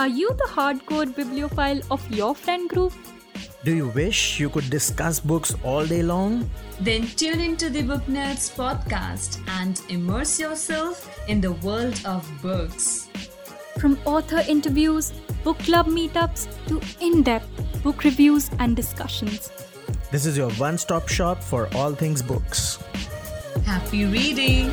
Are you the hardcore bibliophile of your friend group? Do you wish you could discuss books all day long? Then tune into the Book Nerds podcast and immerse yourself in the world of books. From author interviews, book club meetups, to in depth book reviews and discussions. This is your one stop shop for all things books. Happy reading!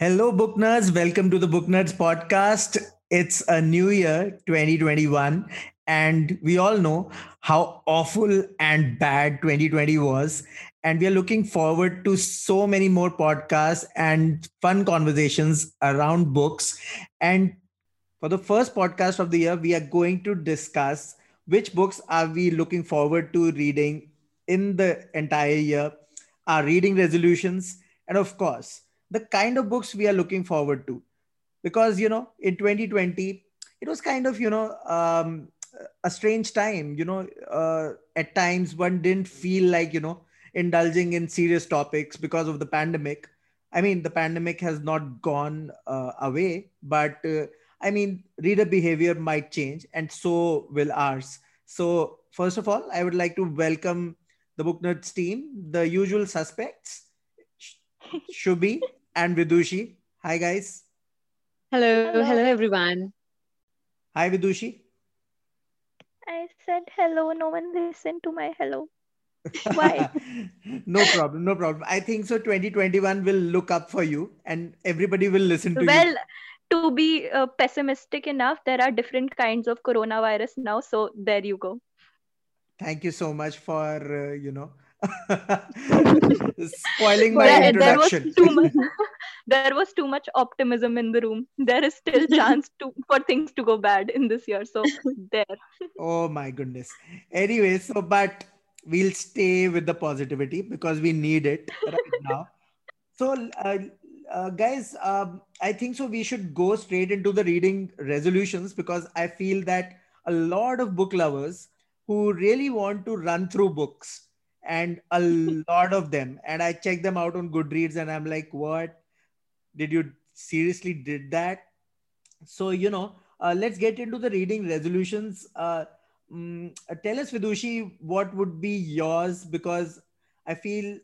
Hello, book nerds. Welcome to the Book Nerds podcast. It's a new year, 2021, and we all know how awful and bad 2020 was. And we are looking forward to so many more podcasts and fun conversations around books. And for the first podcast of the year, we are going to discuss which books are we looking forward to reading in the entire year, our reading resolutions, and of course, the kind of books we are looking forward to. Because you know in 2020 it was kind of you know um, a strange time you know uh, at times one didn't feel like you know indulging in serious topics because of the pandemic. I mean the pandemic has not gone uh, away but uh, i mean reader behavior might change and so will ours. So first of all i would like to welcome the book nerds team the usual suspects Shubhi and Vidushi. Hi, guys. Hello, hello, hello everyone. Hi, Vidushi. I said hello. No one listened to my hello. Why? no problem. No problem. I think so. 2021 will look up for you and everybody will listen to well, you. Well, to be uh, pessimistic enough, there are different kinds of coronavirus now. So there you go. Thank you so much for, uh, you know, spoiling my there, introduction. There was, too much, there was too much optimism in the room. There is still chance to for things to go bad in this year. So there. oh my goodness. Anyway, so but we'll stay with the positivity because we need it right now. So, uh, uh, guys, um, I think so. We should go straight into the reading resolutions because I feel that a lot of book lovers who really want to run through books and a lot of them. And i check them out on goodreads and i'm like what? Did you seriously did that? So you know uh, let's get into the reading resolutions. Uh, um, tell us vidushi what would be yours? Because i feel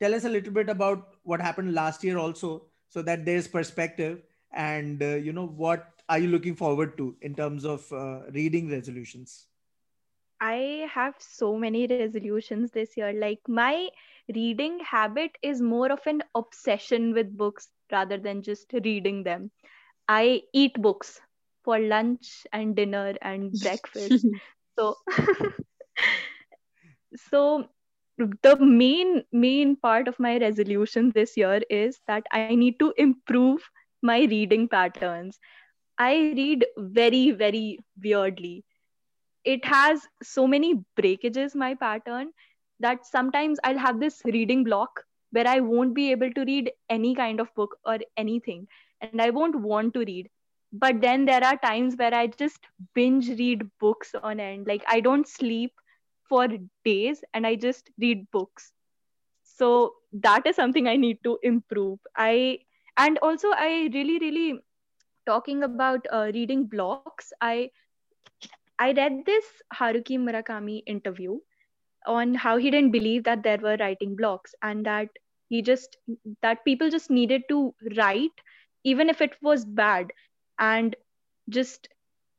tell us a little bit about what happened last year also so that there's perspective and uh, you know what are you looking forward to in terms of uh, reading resolutions I have so many resolutions this year. Like my reading habit is more of an obsession with books rather than just reading them. I eat books for lunch and dinner and breakfast. so so the main main part of my resolution this year is that I need to improve my reading patterns. I read very very weirdly it has so many breakages my pattern that sometimes i'll have this reading block where i won't be able to read any kind of book or anything and i won't want to read. But then there are times where i just binge read books on end. Like i don't sleep for days and i just read books. So that is something i need to improve. I and also i really really talking about uh, reading blocks i I read this Haruki Murakami interview on how he didn't believe that there were writing blocks and that he just that people just needed to write even if it was bad and just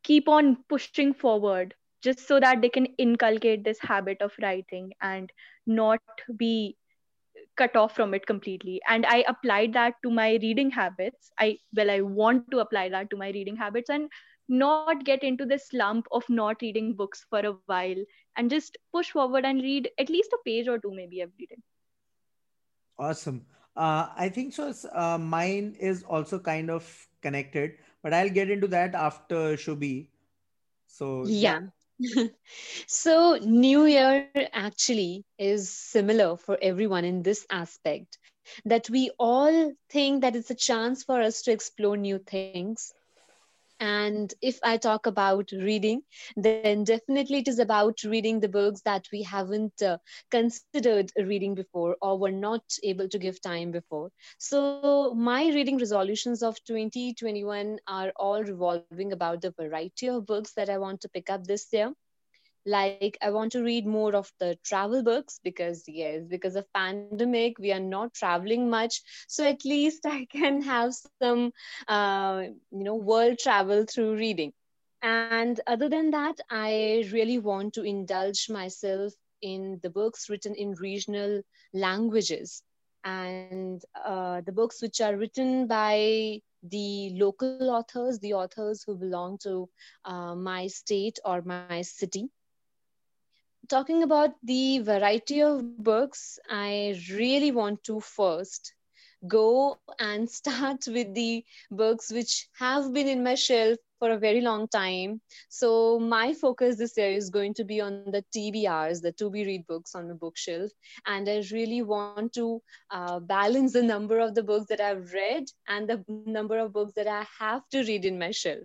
keep on pushing forward just so that they can inculcate this habit of writing and not be cut off from it completely. And i applied that to my reading habits. I well i want to apply that to my reading habits. And not get into this slump of not reading books for a while and just push forward and read at least a page or two maybe every day. Awesome. Uh, i think so uh, mine is also kind of connected but i'll get into that after shubhi so yeah. So new year actually is similar for everyone in this aspect that we all think that it's a chance for us to explore new things And if I talk about reading, then definitely it is about reading the books that we haven't uh, considered reading before or were not able to give time before. So, my reading resolutions of 2021 are all revolving about the variety of books that I want to pick up this year like i want to read more of the travel books because yes because of pandemic we are not traveling much. So at least i can have some uh, you know world travel through reading. And other than that i really want to indulge myself in the books written in regional languages. And uh, the books which are written by the local authors, the authors who belong to uh, my state or my city talking about the variety of books, I really want to first go and start with the books which have been in my shelf for a very long time. So my focus this year is going to be on the TBRs, the to be read books on the bookshelf. And I really want to uh, balance the number of the books that I've read and the number of books that I have to read in my shelf.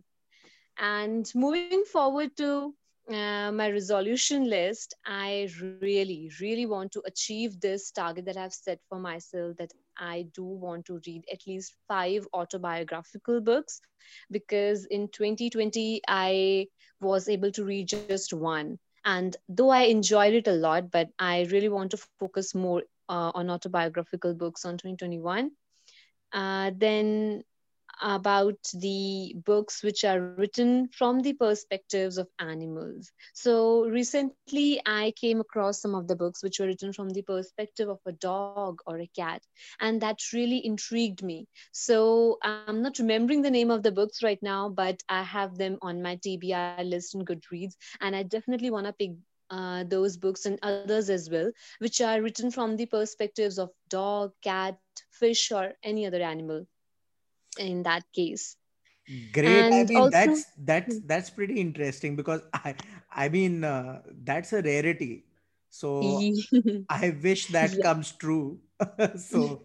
And moving forward to uh, my resolution list, I really, really want to achieve this target that I've set for myself that I do want to read at least five autobiographical books because in 2020, I was able to read just one. And though I enjoyed it a lot, but I really want to focus more uh, on autobiographical books on 2021. Uh, then about the books which are written from the perspectives of animals. So recently, I came across some of the books which were written from the perspective of a dog or a cat, and that really intrigued me. So I'm not remembering the name of the books right now, but I have them on my TBR list in Goodreads, and I definitely want to pick uh, those books and others as well, which are written from the perspectives of dog, cat, fish, or any other animal in that case great and i mean also, that's that's hmm. that's pretty interesting because i i mean uh, that's a rarity so i wish that yeah. comes true so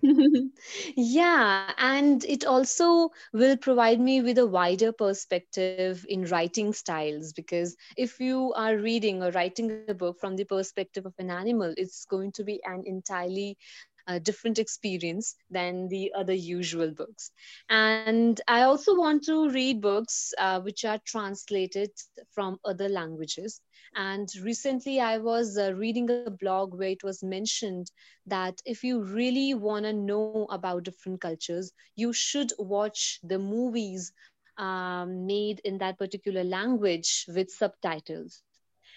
yeah and it also will provide me with a wider perspective in writing styles because if you are reading or writing a book from the perspective of an animal it's going to be an entirely a different experience than the other usual books. And I also want to read books uh, which are translated from other languages. And recently, I was uh, reading a blog where it was mentioned that if you really want to know about different cultures, you should watch the movies um, made in that particular language with subtitles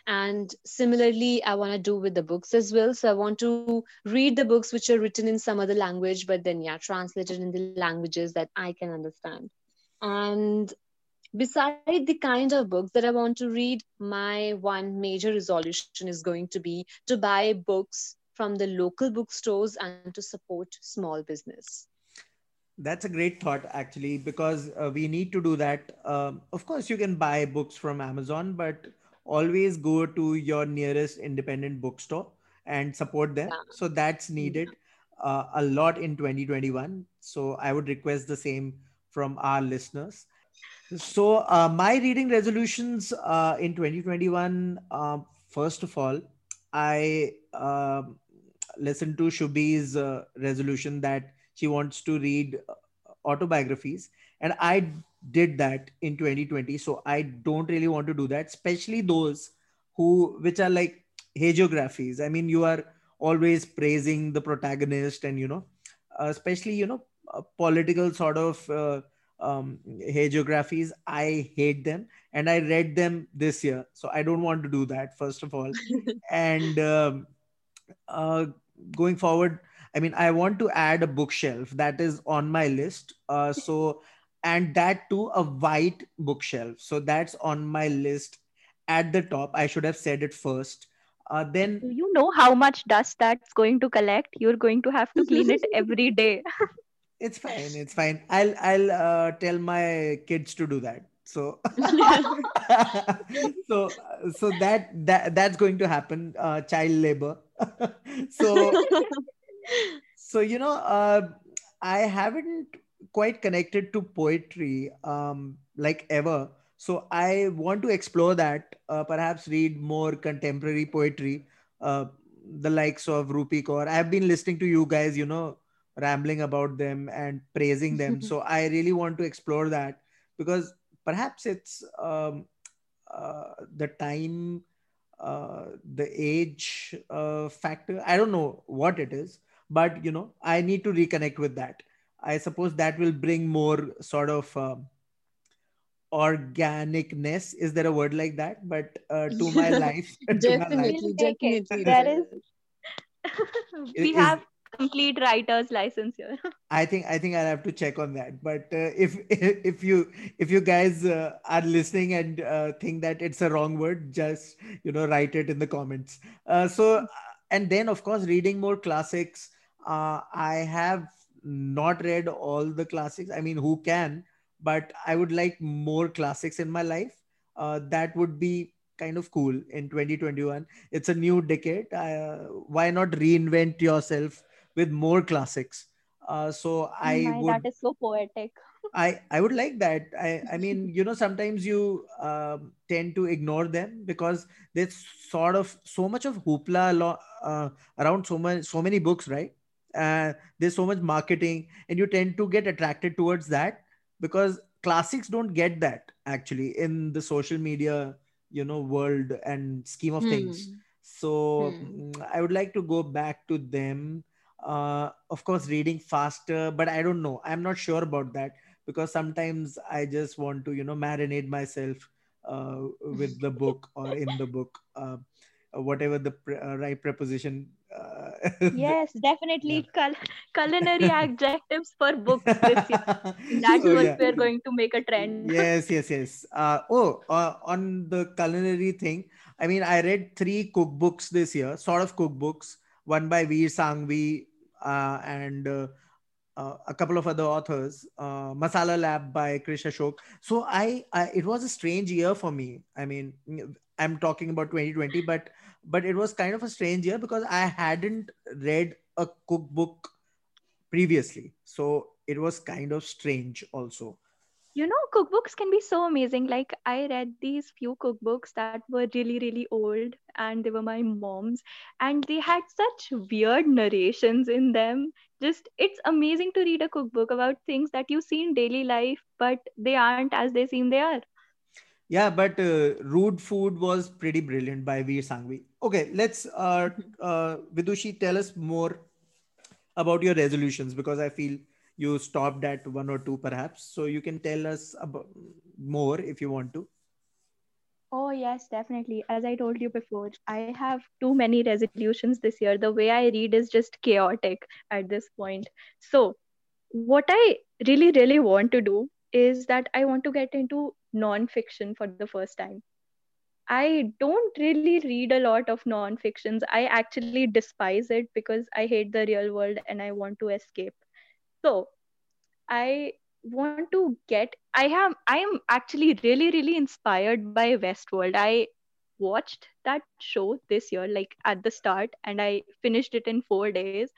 and similarly i want to do with the books as well. So i want to read the books which are written in some other language but then yeah translated in the languages that i can understand. And beside the kind of books that i want to read my one major resolution is going to be to buy books from the local bookstores and to support small business. That's a great thought actually because uh, we need to do that. Um, of course you can buy books from amazon but always go to your nearest independent bookstore and support them. Yeah. So that's needed uh, a lot in 2021. So I would request the same from our listeners. So uh, my reading resolutions uh, in 2021, uh, first of all, I um, listened to Shubhi's uh, resolution that she wants to read uh, autobiographies, and I did that in 2020 so i don't really want to do that especially those who which are like hagiographies. I mean you are always praising the protagonist and you know uh, especially you know uh, political sort of uh, um, hagiographies. I hate them and i read them this year. So i don't want to do that first of all. And um, uh, going forward i mean i want to add a bookshelf that is on my list. Uh, so and that too a white bookshelf. So that's on my list at the top. I should have said it first. Uh, then Do you know how much dust that's going to collect? You're going to have to clean it every day. it's fine. It's fine. I'll I'll uh, tell my kids to do that. So so so that that that's going to happen. Uh, child labor. so so you know uh, I haven't quite connected to poetry um, like ever. So I want to explore that. Uh, perhaps read more contemporary poetry, uh, the likes of Rupi Kaur. I've been listening to you guys, you know, rambling about them and praising them. so I really want to explore that because perhaps it's um, uh, the time, uh, the age uh, factor. I don't know what it is, but you know, I need to reconnect with that. I suppose that will bring more sort of. Um, organicness is there a word like that but uh, to my life definitely We'll take definitely There there is- we Is- have complete writer's license here. I think I think I'll have to check on that. But uh, if if you if you guys uh, are listening and uh, think that it's a wrong word, just you know write it in the comments. Uh, so and then of course reading more classics. Uh, I have not read all the classics. I mean, who can? But I would like more classics in my life. Uh, that would be kind of cool in 2021. It's a new decade. Uh, why not reinvent yourself with more classics? Uh, so I My, would that is so poetic. I I would like that. I I mean, you know, sometimes you um, tend to ignore them because there's sort of so much of hoopla lo- uh, around so much so many books, right? Uh, there's so much marketing, and you tend to get attracted towards that because classics don't get that actually in the social media, you know, world and scheme of things. Hmm. So Hmm. mm, I would like to go back to them. Uh, of course, reading faster, but I don't know. I'm not sure about that because sometimes I just want to, you know, marinate myself uh, with the book or in the book, uh, whatever the pre- uh, right preposition. Uh, Yes, definitely cul- culinary adjectives for books this year. That's So, what yeah. we're going to make a trend. yes, yes, yes. Uh, oh, uh, on the culinary thing, I mean, I read three cookbooks this year, sort of cookbooks, one by Vir Sanghvi uh, and uh, uh, a couple of other authors, uh, Masala Lab by Krish Ashok. So I, I, it was a strange year for me. I mean, I'm talking about 2020, but but it was kind of a strange year because I hadn't read a cookbook previously, so it was kind of strange also. You know, cookbooks can be so amazing. Like, I read these few cookbooks that were really, really old, and they were my mom's, and they had such weird narrations in them. Just, it's amazing to read a cookbook about things that you see in daily life, but they aren't as they seem they are. Yeah, but uh, Rude Food was pretty brilliant by Vir Sanghvi. Okay, let's, uh, uh, Vidushi, tell us more about your resolutions because I feel you stopped at one or two perhaps. So you can tell us about more if you want to. Oh, yes, definitely. As I told you before, I have too many resolutions this year. The way I read is just chaotic at this point. So, what I really, really want to do is that I want to get into non-fiction for the first time. I don't really read a lot of non-fictions. I actually despise it because I hate the real world and I want to escape. So, I want to get I am I am actually really really inspired by Westworld. I watched that show this year like at the start and I finished it in 4 days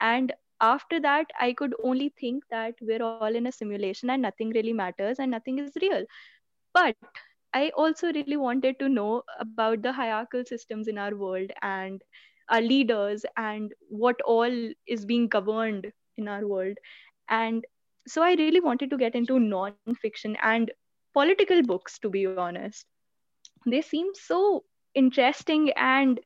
and after that I could only think that we're all in a simulation and nothing really matters and nothing is real. But I also really wanted to know about the hierarchical systems in our world and our leaders and what all is being governed in our world. And so I really wanted to get into non-fiction and political books, to be honest. They seem so interesting and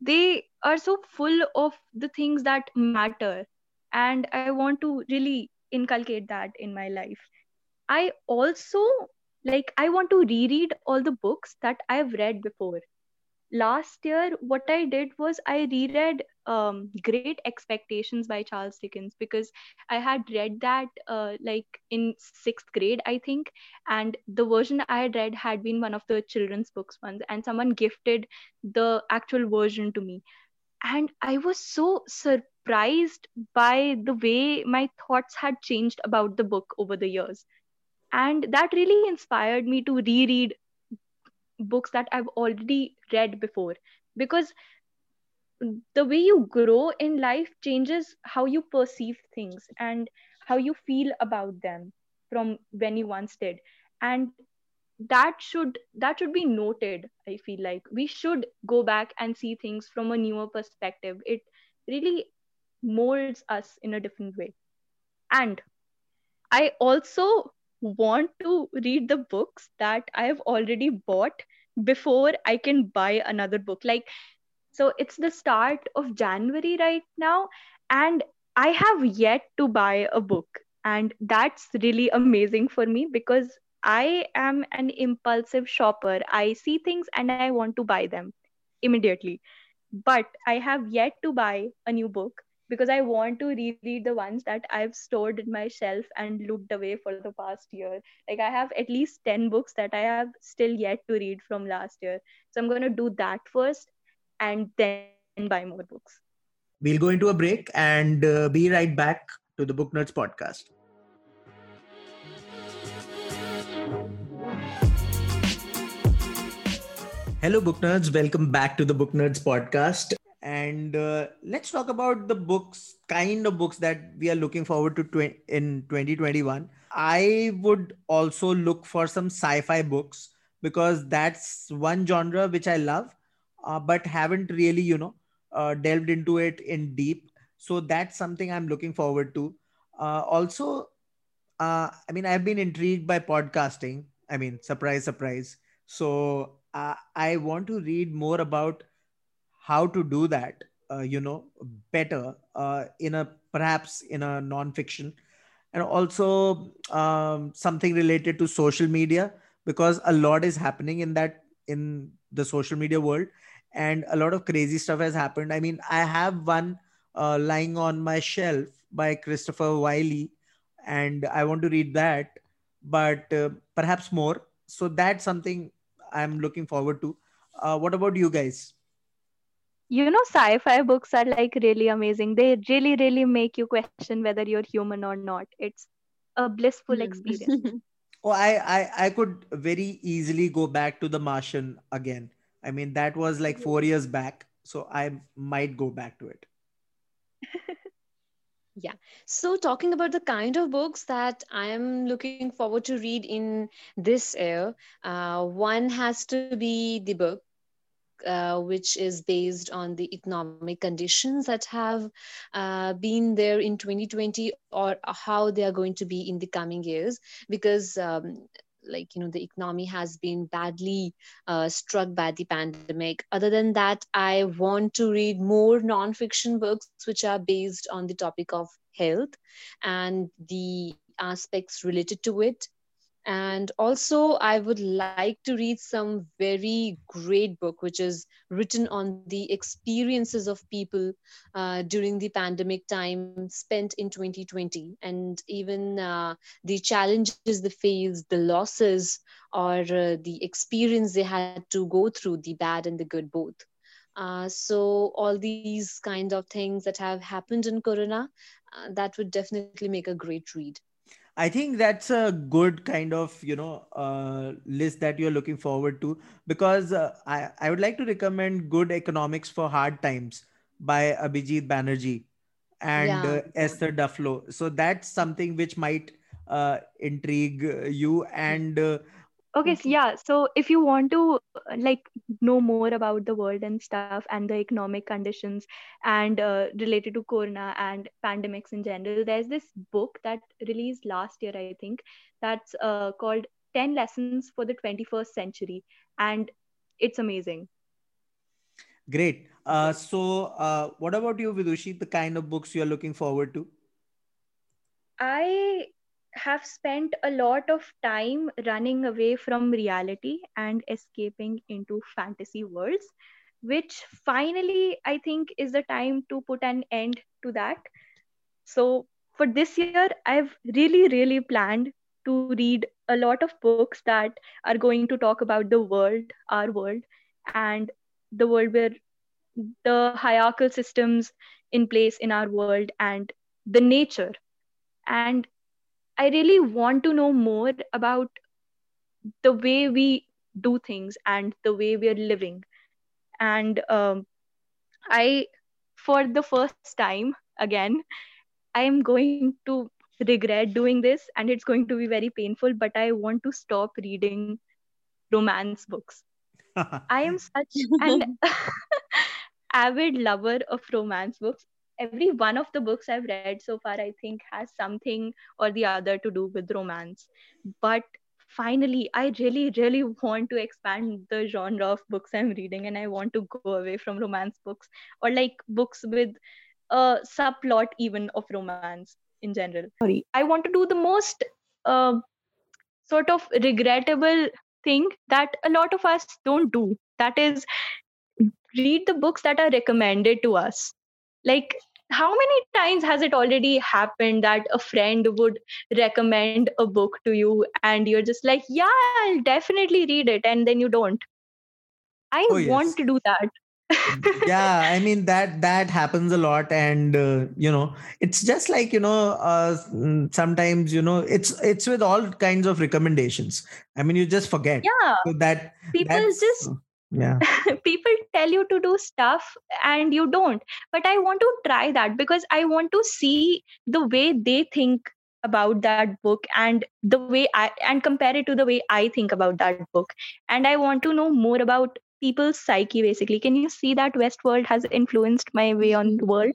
they are so full of the things that matter. And I want to really inculcate that in my life. I also like I want to reread all the books that I've read before. Last year, what I did was I reread um, Great Expectations by Charles Dickens because I had read that uh, like in sixth grade, I think, and the version I had read had been one of the children's books ones, and someone gifted the actual version to me, and I was so surprised by the way my thoughts had changed about the book over the years. And that really inspired me to reread books that I've already read before. Because the way you grow in life changes how you perceive things and how you feel about them from when you once did. And that should that should be noted i feel like. We should go back and see things from a newer perspective. It really molds us in a different way and i also want to read the books that i have already bought before i can buy another book like so it's the start of january right now and i have yet to buy a book and that's really amazing for me because I am an impulsive shopper. I see things and I want to buy them immediately. But I have yet to buy a new book because I want to reread the ones that I've stored in my shelf and looked away for the past year. Like I have at least 10 books that I have still yet to read from last year. So I'm going to do that first and then buy more books. We'll go into a break and uh, be right back to the Book Nerds podcast. Hello, book nerds. Welcome back to the Book Nerds podcast. And uh, let's talk about the books, kind of books that we are looking forward to tw- in 2021. I would also look for some sci fi books because that's one genre which I love, uh, but haven't really, you know, uh, delved into it in deep. So that's something I'm looking forward to. Uh, also, uh, I mean, I've been intrigued by podcasting. I mean, surprise, surprise. So uh, I want to read more about how to do that, uh, you know, better uh, in a perhaps in a non-fiction, and also um, something related to social media because a lot is happening in that in the social media world, and a lot of crazy stuff has happened. I mean, I have one uh, lying on my shelf by Christopher Wylie and I want to read that, but uh, perhaps more. So that's something I'm looking forward to. Uh, what about you guys? You know, sci fi books are like really amazing. They really, really make you question whether you're human or not. It's a blissful experience. oh, I, I, I could very easily go back to The Martian again. I mean, that was like four years back. So I might go back to it. Yeah. So, talking about the kind of books that I am looking forward to read in this year, uh, one has to be the book uh, which is based on the economic conditions that have uh, been there in 2020 or how they are going to be in the coming years because um, like you know the economy has been badly uh, struck by the pandemic. Other than that i want to read more non-fiction books which are based on the topic of health and the aspects related to it and also i would like to read some very great book which is written on the experiences of people uh, during the pandemic time spent in 2020 and even uh, the challenges they faced the losses or uh, the experience they had to go through the bad and the good both. Uh, so all these kind of things that have happened in corona uh, that would definitely make a great read I think that's a good kind of you know uh, list that you're looking forward to because uh, I I would like to recommend Good Economics for Hard Times by Abhijit Banerjee and yeah. uh, Esther Duflo. So that's something which might uh, intrigue you and uh, okay so yeah so if you want to uh, like know more about the world and stuff and the economic conditions and uh, related to corona and pandemics in general there's this book that released last year i think that's uh, called 10 lessons for the 21st century and it's amazing. Great. Uh, so uh, what about you vidushi the kind of books you're looking forward to? I have spent a lot of time running away from reality and escaping into fantasy worlds, which finally I think is the time to put an end to that. So, for this year, I've really, really planned to read a lot of books that are going to talk about the world, our world, and the world where the hierarchical systems in place in our world and the nature and I really want to know more about the way we do things and the way we are living. And um, I, for the first time again, I am going to regret doing this and it's going to be very painful but i want to stop reading romance books i am such an avid lover of romance books every one of the books i've read so far i think has something or the other to do with romance. But finally i really really want to expand the genre of books i'm reading and i want to go away from romance books or like books with a subplot even of romance in general. Sorry i want to do the most uh, sort of regrettable thing that a lot of us don't do. That is read the books that are recommended to us. Like how many times has it already happened that a friend would recommend a book to you and you're just like yeah i'll definitely read it and then you don't? I Oh, yes. want to do that. Yeah i mean that that happens a lot and uh, you know it's just like you know uh, mm, sometimes you know it's it's with all kinds of recommendations. I mean you just forget. Yeah. So that people just yeah. People tell you to do stuff and you don't. But i want to try that because i want to see the way they think about that book and the way i and compare it to the way i think about that book. And i want to know more about people's psyche basically. Can you see that westworld has influenced my way on the world?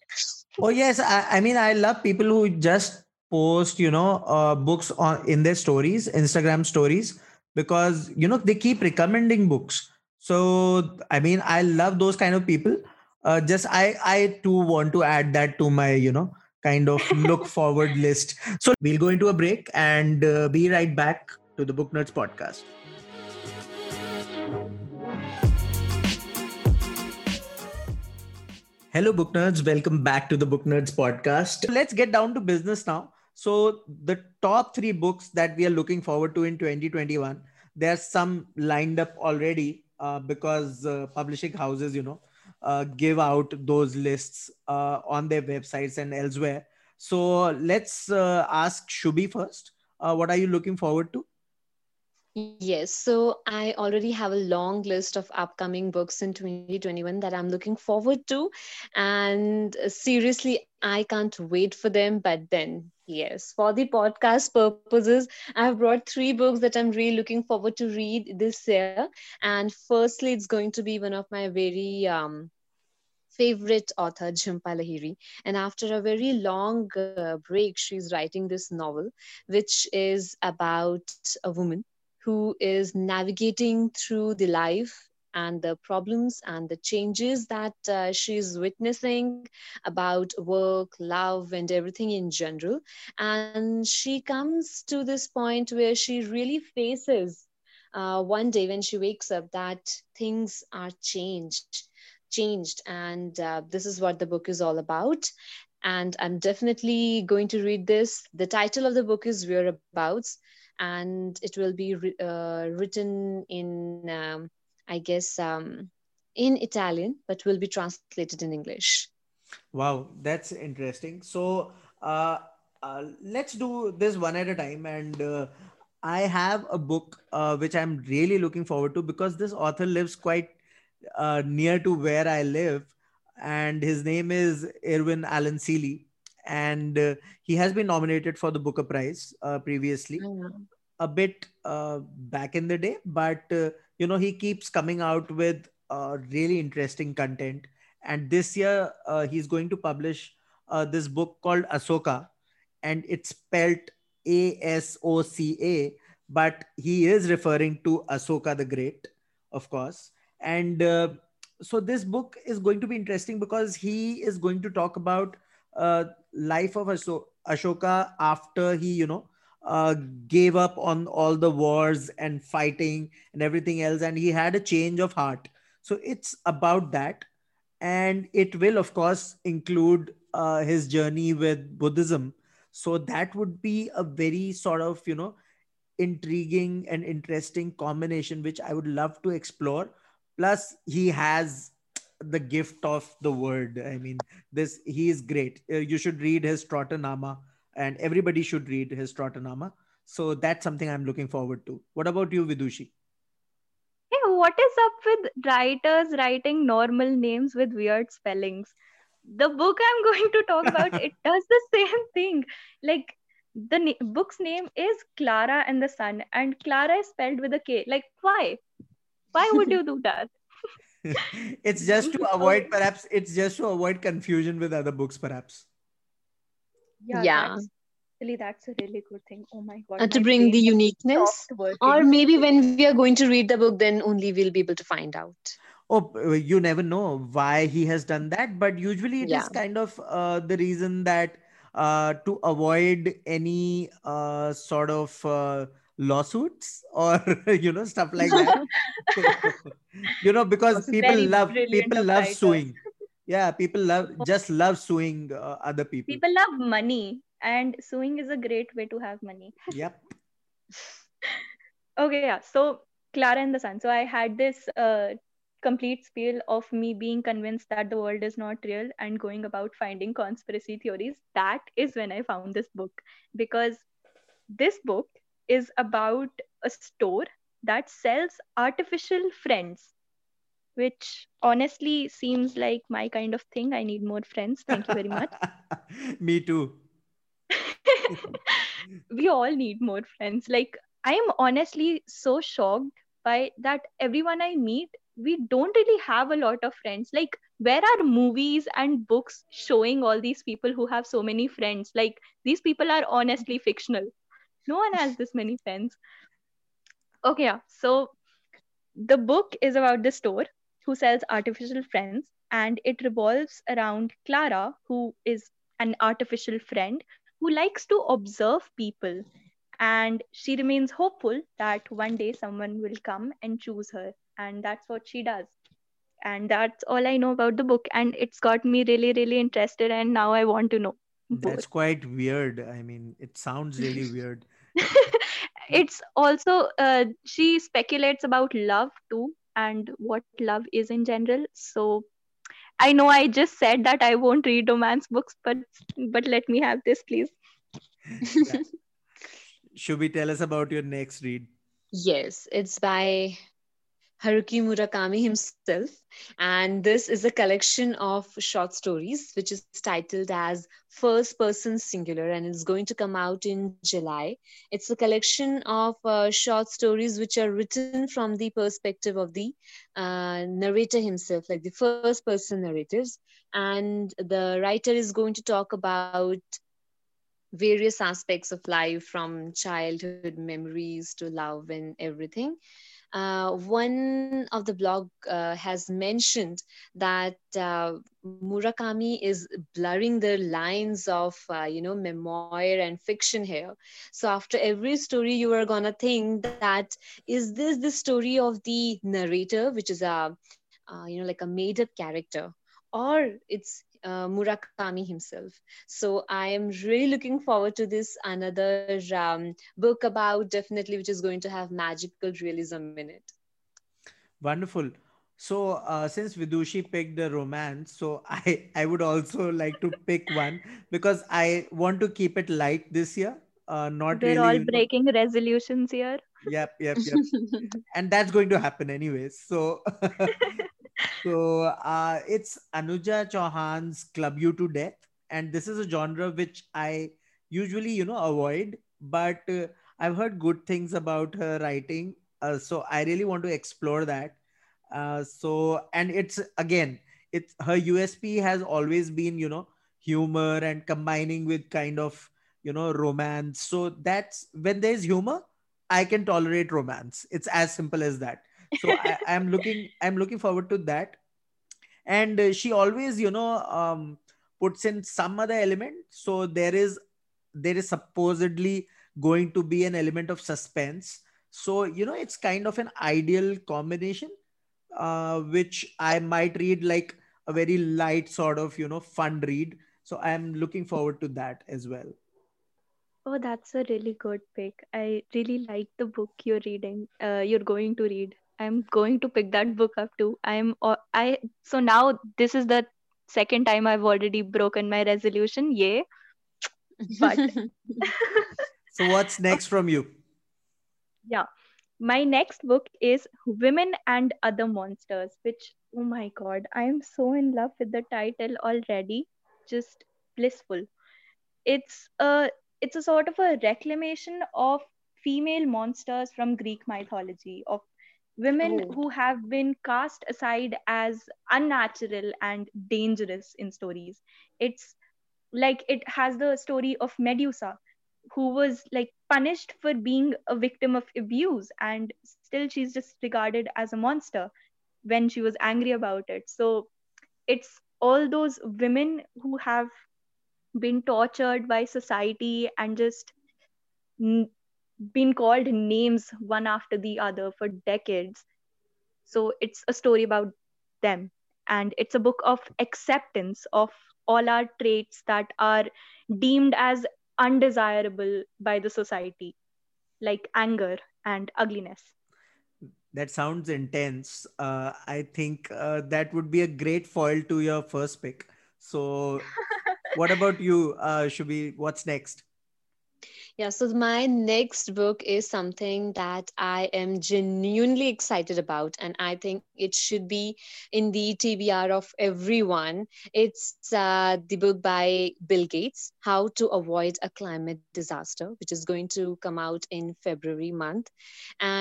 Oh yes. I, I mean i love people who just post you know uh, books on in their stories instagram stories because you know they keep recommending books so i mean i love those kind of people uh, just i i too want to add that to my you know kind of look forward list so we'll go into a break and uh, be right back to the book nerds podcast Hello, book nerds. Welcome back to the Book Nerds podcast. Let's get down to business now. So, the top three books that we are looking forward to in 2021, there's some lined up already uh, because uh, publishing houses, you know, uh, give out those lists uh, on their websites and elsewhere. So, let's uh, ask Shubhi first. What are you looking forward to? Yes, so I already have a long list of upcoming books in 2021 that I'm looking forward to. And seriously, I can't wait for them. But then, yes, for the podcast purposes, I've brought three books that I'm really looking forward to read this year. And firstly, it's going to be one of my very um, favorite author, Jhumpa Lahiri. And after a very long uh, break, she's writing this novel, which is about a woman who is navigating through the life and the problems and the changes that uh, she's witnessing about work, love, and everything in general. And she comes to this point where she really faces uh, one day when she wakes up that things are changed changed. And uh, this is what the book is all about. And i'm definitely going to read this. The title of the book is whereabouts and it will be uh, written in um, i guess um, in italian but will be translated in english Wow, that's interesting. So, uh, uh, let's do this one at a time. And uh, I have a book uh, which I'm really looking forward to because this author lives quite uh, near to where I live, and his name is Irwin Allan Sealy, and uh, he has been nominated for the Booker Prize uh, previously Mm. a bit uh, back in the day, but uh, you know he keeps coming out with uh, really interesting content. And this year uh, he's going to publish uh, this book called Asoca, and it's spelled A S O C A, but he is referring to Ashoka the Great, of course. And uh, so this book is going to be interesting because he is going to talk about uh, life of Asho- Ashoka after he, you know, uh, gave up on all the wars and fighting and everything else, and he had a change of heart. So it's about that, and it will, of course, include uh, his journey with Buddhism. So that would be a very sort of you know intriguing and interesting combination, which I would love to explore. Plus, he has the gift of the word. I mean, this he is great. Uh, you should read his Trotternama, and everybody should read his Trotternama. So that's something I'm looking forward to. What about you, Vidushi? Hey, what is up with writers writing normal names with weird spellings? The book I'm going to talk about, it does the same thing. Like the na- book's name is Klara and the Sun, and Klara is spelled with a K. Like, why? Why would you do that? it's just to avoid perhaps it's just to avoid confusion with other books perhaps Yeah, Yeah. that's really that's a really good thing. Oh my god. And to bring the uniqueness. Or maybe when we are going to read the book, then only we'll be able to find out. oh you never know why he has done that but usually it is Yeah. kind of uh, the reason that uh, to avoid any uh, sort of uh, lawsuits or you know stuff like that you know because people love people love writers. suing yeah people love just love suing uh, other people People love money, and suing is a great way to have money. yep Okay, yeah. So Klara and the Sun. So I had this uh, complete spiel of me being convinced that the world is not real and going about finding conspiracy theories. That is when I found this book because this book is about a store that sells artificial friends, which honestly seems like my kind of thing. I need more friends. Thank you very much. me too. We all need more friends. Like i am honestly so shocked by that everyone i meet we don't really have a lot of friends. Like where are movies and books showing all these people who have so many friends? Like these people are honestly fictional. No one has this many friends. Okay yeah. So the book is about the store who sells artificial friends and it revolves around Klara who is an artificial friend who likes to observe people and she remains hopeful that one day someone will come and choose her and that's what she does and that's all i know about the book and it's got me really really interested and now i want to know more. That's quite weird. I mean, it sounds really weird. it's also uh, she speculates about love too and what love is in general. So i know i just said that i won't read romance books but but let me have this please. Shubhi tell us about your next read? Yes, it's by Haruki Murakami himself. And this is a collection of short stories, which is titled as First Person Singular, and it's going to come out in July. It's a collection of uh, short stories which are written from the perspective of the uh, narrator himself, like the first person narratives. And the writer is going to talk about various aspects of life from childhood memories to love and everything. Uh, one of the blog uh, has mentioned that uh, Murakami is blurring the lines of uh, you know memoir and fiction here. So after every story, you are gonna think that is this the story of the narrator, which is a uh, you know like a made up character, or it's uh, Murakami himself. So I am really looking forward to this another um, book about definitely which is going to have magical realism in it. Wonderful. So, uh, since Vidushi picked the romance, so I I would also like to pick one because I want to keep it light this year. Uh, not we're really. all you know- breaking resolutions here Yep, yep, yep. and that's going to happen anyways. So, so uh, it's Anuja Chauhan's Club You to Death, and this is a genre which I usually, you know, avoid. But uh, I've heard good things about her writing, uh, so I really want to explore that. Uh, so, and it's again, it's her USP has always been, you know, humor and combining with kind of, you know, romance. So that's when there's humor, I can tolerate romance. It's as simple as that. So I, I'm looking, I'm looking forward to that. And she always, you know, um, puts in some other element. So there is, there is supposedly going to be an element of suspense. So you know, it's kind of an ideal combination, uh, which I might read like a very light sort of, you know, fun read. So I'm looking forward to that as well. oh that's a really good pick i really like the book you're reading uh, you're going to read i'm going to pick that book up too. I'm uh, i so now this is the second time i've already broken my resolution yay. But So what's next from you? yeah. My next book is women and other monsters which oh my god i am so in love with the title already. Just blissful. It's a it's a sort of a reclamation of female monsters from Greek mythology, of women Oh. who have been cast aside as unnatural and dangerous in stories. It's like it has the story of Medusa, who was like punished for being a victim of abuse, and still she's just regarded as a monster when she was angry about it. So it's all those women who have been tortured by society and just been called names one after the other for decades. So it's a story about them. And it's a book of acceptance of all our traits that are deemed as undesirable by the society, like anger and ugliness. That sounds intense. Uh, I think uh, that would be a great foil to your first pick. So, what about you, uh, Shubhi? What's next? Yeah, so my next book is something that I am genuinely excited about, and I think it should be in the TBR of everyone. It's uh, the book by Bill Gates, How to Avoid a Climate Disaster, which is going to come out in February month.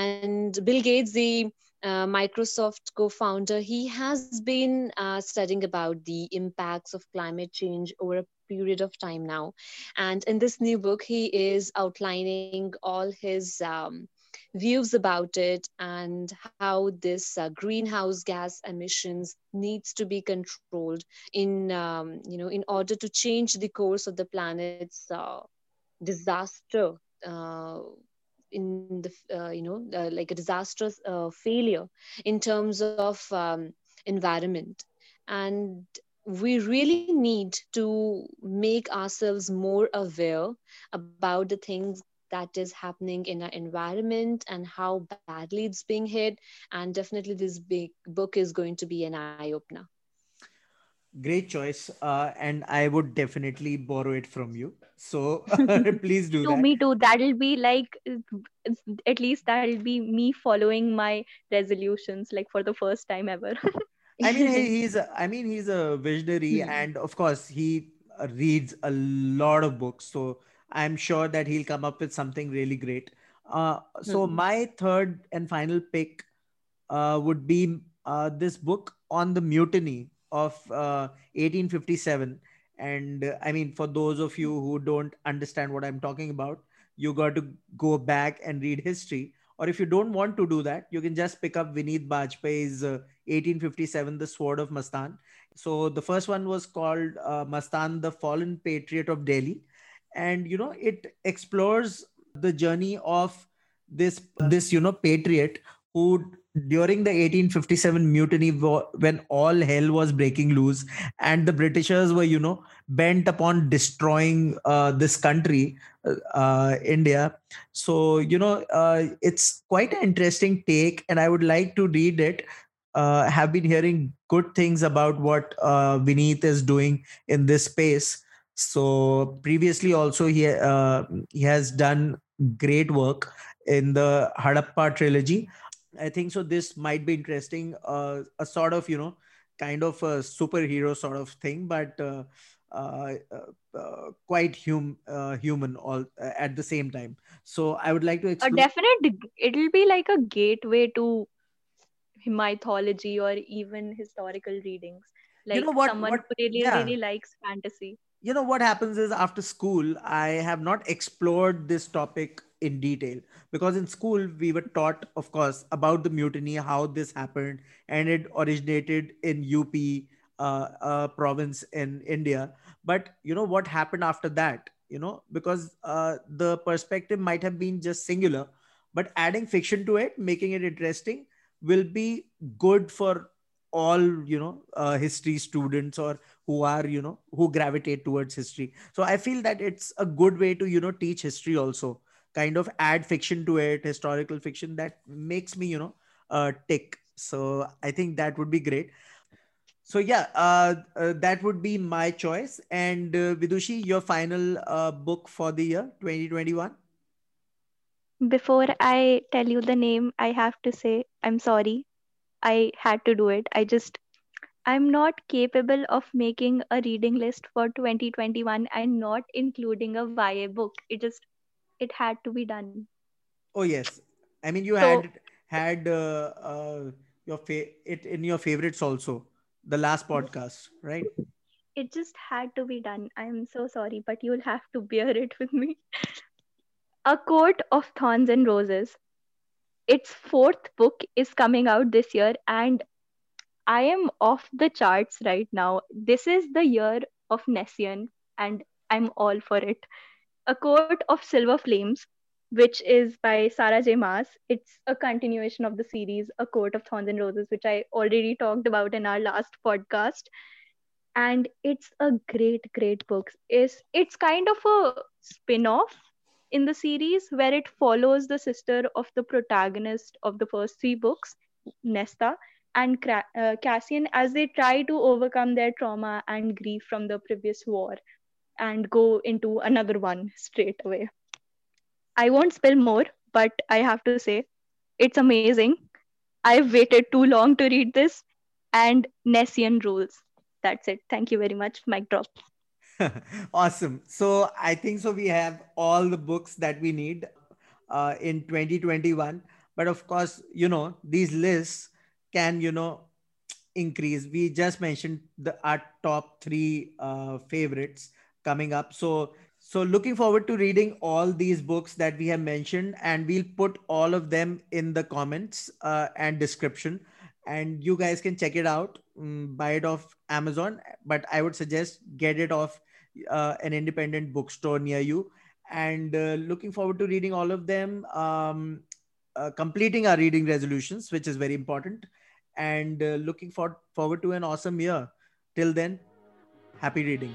And Bill Gates, the uh, Microsoft co-founder, he has been uh, studying about the impacts of climate change over a period of time now and in this new book, he is outlining all his um, views about it and how this uh, greenhouse gas emissions needs to be controlled in, um, you know, in order to change the course of the planet's uh, disaster. Uh, in the uh, you know uh, like a disastrous uh, failure in terms of um, environment and we really need to make ourselves more aware about the things that is happening in our environment and how badly it's being hit and definitely this big book is going to be an eye opener Great choice. Uh, and I would definitely borrow it from you. So, please do To that. me too, that'll be like at least that'll be me following my resolutions like for the first time ever. I mean, he's a, I mean, he's a visionary, Hmm. and of course, he uh, reads a lot of books. So I'm sure that he'll come up with something really great. Uh, so Hmm. my third and final pick uh, would be uh, this book on the mutiny of uh, 1857. And uh, I mean, for those of you who don't understand what I'm talking about, you got to go back and read history. Or if you don't want to do that, you can just pick up Vineet Bajpai's uh, 1857, The Sword of Mastan. So the first one was called uh, Mastan, the Fallen Patriot of Delhi. And, you know, it explores the journey of this, this, you know, patriot who during the 1857 mutiny when all hell was breaking loose and the britishers were you know bent upon destroying uh, this country uh, uh, india so you know uh, it's quite an interesting take and i would like to read it uh, have been hearing good things about what uh, Vineet is doing in this space. So previously, also he uh, he has done great work in the Harappa trilogy. I think so. This might be interesting. Uh, a sort of you know, kind of a superhero sort of thing, but uh, uh, uh, quite hum- uh, human all uh, at the same time. So I would like to a definite it'll be like a gateway to mythology or even historical readings like You know what- someone what- who really yeah. really likes fantasy you know what happens is after school i have not explored this topic in detail. Because in school we were taught of course about the mutiny how this happened and it originated in up uh, uh, province in india. But you know what happened after that? You know because uh, the perspective might have been just singular but adding fiction to it making it interesting will be good for all you know uh, history students or who are you know who gravitate towards history. So i feel that it's a good way to you know teach history also. Kind of add fiction to it historical fiction that makes me you know uh, tick. So i think that would be great. So yeah uh, uh, that would be my choice. And uh, vidushi your final uh, book for the year 2021 before i tell you the name i have to say i'm sorry. I had to do it. I just I'm not capable of making a reading list for 2021 and not including a YA book. It just it had to be done. Oh yes, I mean you So- had had uh, uh, your fa- it in your favorites also. The last podcast, right? It just had to be done. I'm so sorry, but you'll have to bear it with me. A Court of Thorns and Roses. Its fourth book is coming out this year, and I am off the charts right now. This is the year of Nessian, and I'm all for it. A Court of Silver Flames, which is by Sarah J. Maas. It's a continuation of the series A Court of Thorns and Roses, which I already talked about in our last podcast. And it's a great, great book. It's, it's kind of a spin off in the series where it follows the sister of the protagonist of the first three books, Nesta, and uh, Cassian as they try to overcome their trauma and grief from the previous war and go into another one straight away. I won't spill more, but I have to say it's amazing. I've waited too long to read this, and Nessian rules. That's it. Thank you very much. Mic drop. awesome. So I think so. We have all the books that we need uh, in 2021. But of course, you know these lists can you know increase. We just mentioned the our top three uh, favorites coming up. So so looking forward to reading all these books that we have mentioned, and we'll put all of them in the comments uh, and description and you guys can check it out mm, buy it off amazon but i would suggest get it off uh, an independent bookstore near you and uh, looking forward to reading all of them um, uh, completing our reading resolutions which is very important and uh, looking for- forward to an awesome year. Till then happy reading